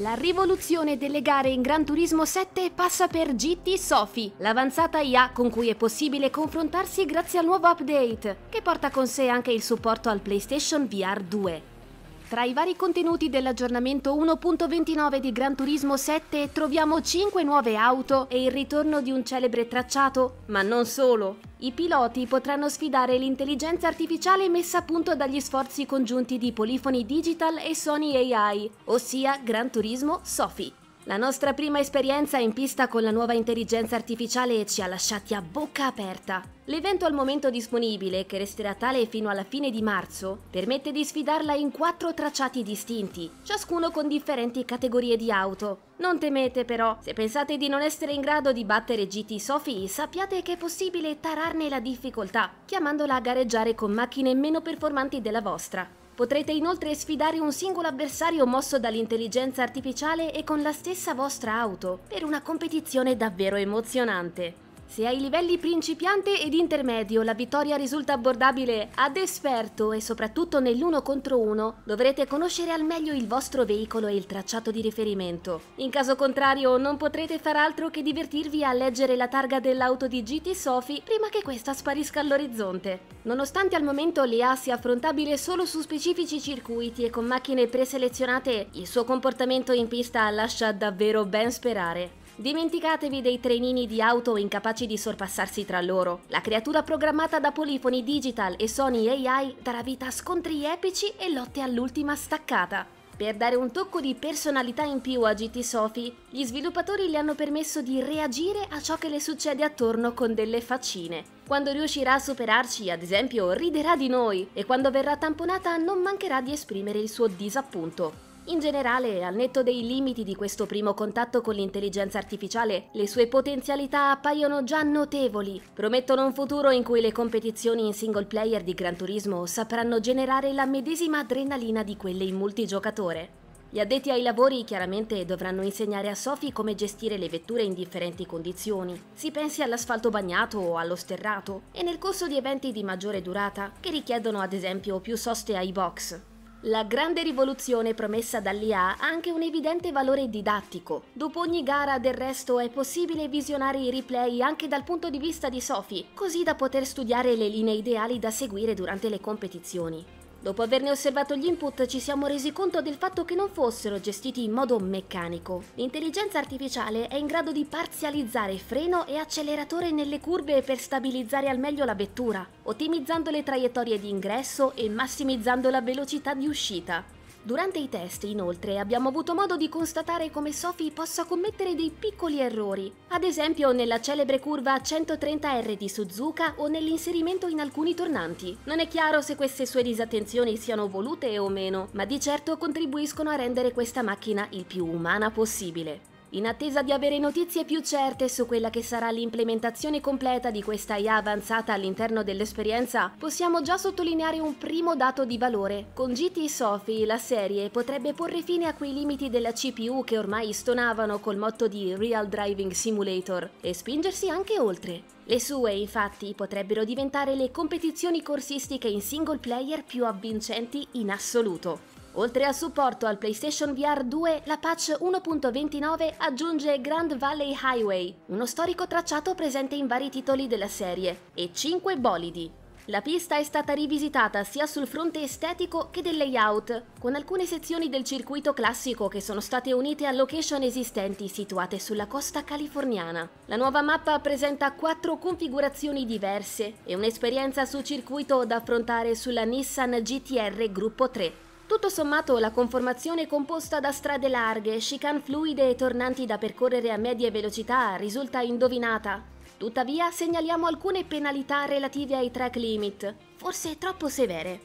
La rivoluzione delle gare in Gran Turismo 7 passa per GT Sofi, l'avanzata IA con cui è possibile confrontarsi grazie al nuovo update, che porta con sé anche il supporto al PlayStation VR 2. Tra i vari contenuti dell'aggiornamento 1.29 di Gran Turismo 7 troviamo 5 nuove auto e il ritorno di un celebre tracciato, ma non solo. I piloti potranno sfidare l'intelligenza artificiale messa a punto dagli sforzi congiunti di Polifoni Digital e Sony AI, ossia Gran Turismo Sofi. La nostra prima esperienza in pista con la nuova intelligenza artificiale ci ha lasciati a bocca aperta. L'evento al momento disponibile, che resterà tale fino alla fine di marzo, permette di sfidarla in quattro tracciati distinti, ciascuno con differenti categorie di auto. Non temete però, se pensate di non essere in grado di battere GT Sophie, sappiate che è possibile tararne la difficoltà, chiamandola a gareggiare con macchine meno performanti della vostra. Potrete inoltre sfidare un singolo avversario mosso dall'intelligenza artificiale e con la stessa vostra auto, per una competizione davvero emozionante. Se ai livelli principiante ed intermedio la vittoria risulta abbordabile ad esperto e soprattutto nell'uno contro uno, dovrete conoscere al meglio il vostro veicolo e il tracciato di riferimento. In caso contrario non potrete far altro che divertirvi a leggere la targa dell'auto di GT Sophie prima che questa sparisca all'orizzonte. Nonostante al momento l'EA sia affrontabile solo su specifici circuiti e con macchine preselezionate, il suo comportamento in pista lascia davvero ben sperare. Dimenticatevi dei trenini di auto incapaci di sorpassarsi tra loro. La creatura programmata da Polifoni Digital e Sony AI darà vita a scontri epici e lotte all'ultima staccata. Per dare un tocco di personalità in più a GT Sophie, gli sviluppatori le hanno permesso di reagire a ciò che le succede attorno con delle faccine. Quando riuscirà a superarci, ad esempio, riderà di noi e quando verrà tamponata non mancherà di esprimere il suo disappunto. In generale, al netto dei limiti di questo primo contatto con l'intelligenza artificiale, le sue potenzialità appaiono già notevoli. Promettono un futuro in cui le competizioni in single player di Gran Turismo sapranno generare la medesima adrenalina di quelle in multigiocatore. Gli addetti ai lavori chiaramente dovranno insegnare a Sophie come gestire le vetture in differenti condizioni. Si pensi all'asfalto bagnato o allo sterrato, e nel corso di eventi di maggiore durata, che richiedono ad esempio più soste ai box. La grande rivoluzione promessa dall'IA ha anche un evidente valore didattico. Dopo ogni gara, del resto, è possibile visionare i replay anche dal punto di vista di Sophie, così da poter studiare le linee ideali da seguire durante le competizioni. Dopo averne osservato gli input ci siamo resi conto del fatto che non fossero gestiti in modo meccanico. L'intelligenza artificiale è in grado di parzializzare freno e acceleratore nelle curve per stabilizzare al meglio la vettura, ottimizzando le traiettorie di ingresso e massimizzando la velocità di uscita. Durante i test, inoltre, abbiamo avuto modo di constatare come Sophie possa commettere dei piccoli errori, ad esempio nella celebre curva 130R di Suzuka o nell'inserimento in alcuni tornanti. Non è chiaro se queste sue disattenzioni siano volute o meno, ma di certo contribuiscono a rendere questa macchina il più umana possibile. In attesa di avere notizie più certe su quella che sarà l'implementazione completa di questa IA avanzata all'interno dell'esperienza, possiamo già sottolineare un primo dato di valore. Con GT Sophie la serie potrebbe porre fine a quei limiti della CPU che ormai stonavano col motto di Real Driving Simulator e spingersi anche oltre. Le sue, infatti, potrebbero diventare le competizioni corsistiche in single player più avvincenti in assoluto. Oltre al supporto al PlayStation VR 2, la patch 1.29 aggiunge Grand Valley Highway, uno storico tracciato presente in vari titoli della serie, e 5 bolidi. La pista è stata rivisitata sia sul fronte estetico che del layout, con alcune sezioni del circuito classico che sono state unite a location esistenti situate sulla costa californiana. La nuova mappa presenta quattro configurazioni diverse e un'esperienza su circuito da affrontare sulla Nissan GTR Gruppo 3. Tutto sommato la conformazione composta da strade larghe, chicane fluide e tornanti da percorrere a medie velocità risulta indovinata. Tuttavia segnaliamo alcune penalità relative ai track limit, forse troppo severe.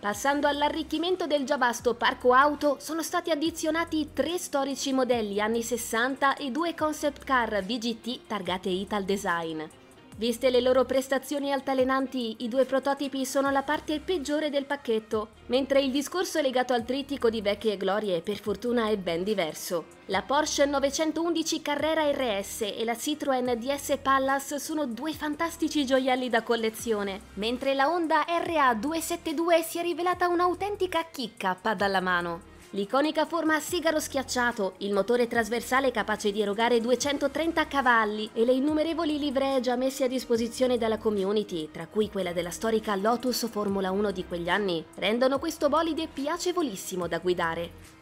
Passando all'arricchimento del già vasto parco auto, sono stati addizionati tre storici modelli anni 60 e due concept car VGT targate Ital Design. Viste le loro prestazioni altalenanti, i due prototipi sono la parte peggiore del pacchetto, mentre il discorso legato al trittico di vecchie glorie per fortuna è ben diverso. La Porsche 911 Carrera RS e la Citroën DS Palace sono due fantastici gioielli da collezione, mentre la Honda RA 272 si è rivelata un'autentica chicca a dalla mano. L'iconica forma a sigaro schiacciato, il motore trasversale capace di erogare 230 cavalli e le innumerevoli livree già messe a disposizione dalla community, tra cui quella della storica Lotus Formula 1 di quegli anni, rendono questo bolide piacevolissimo da guidare.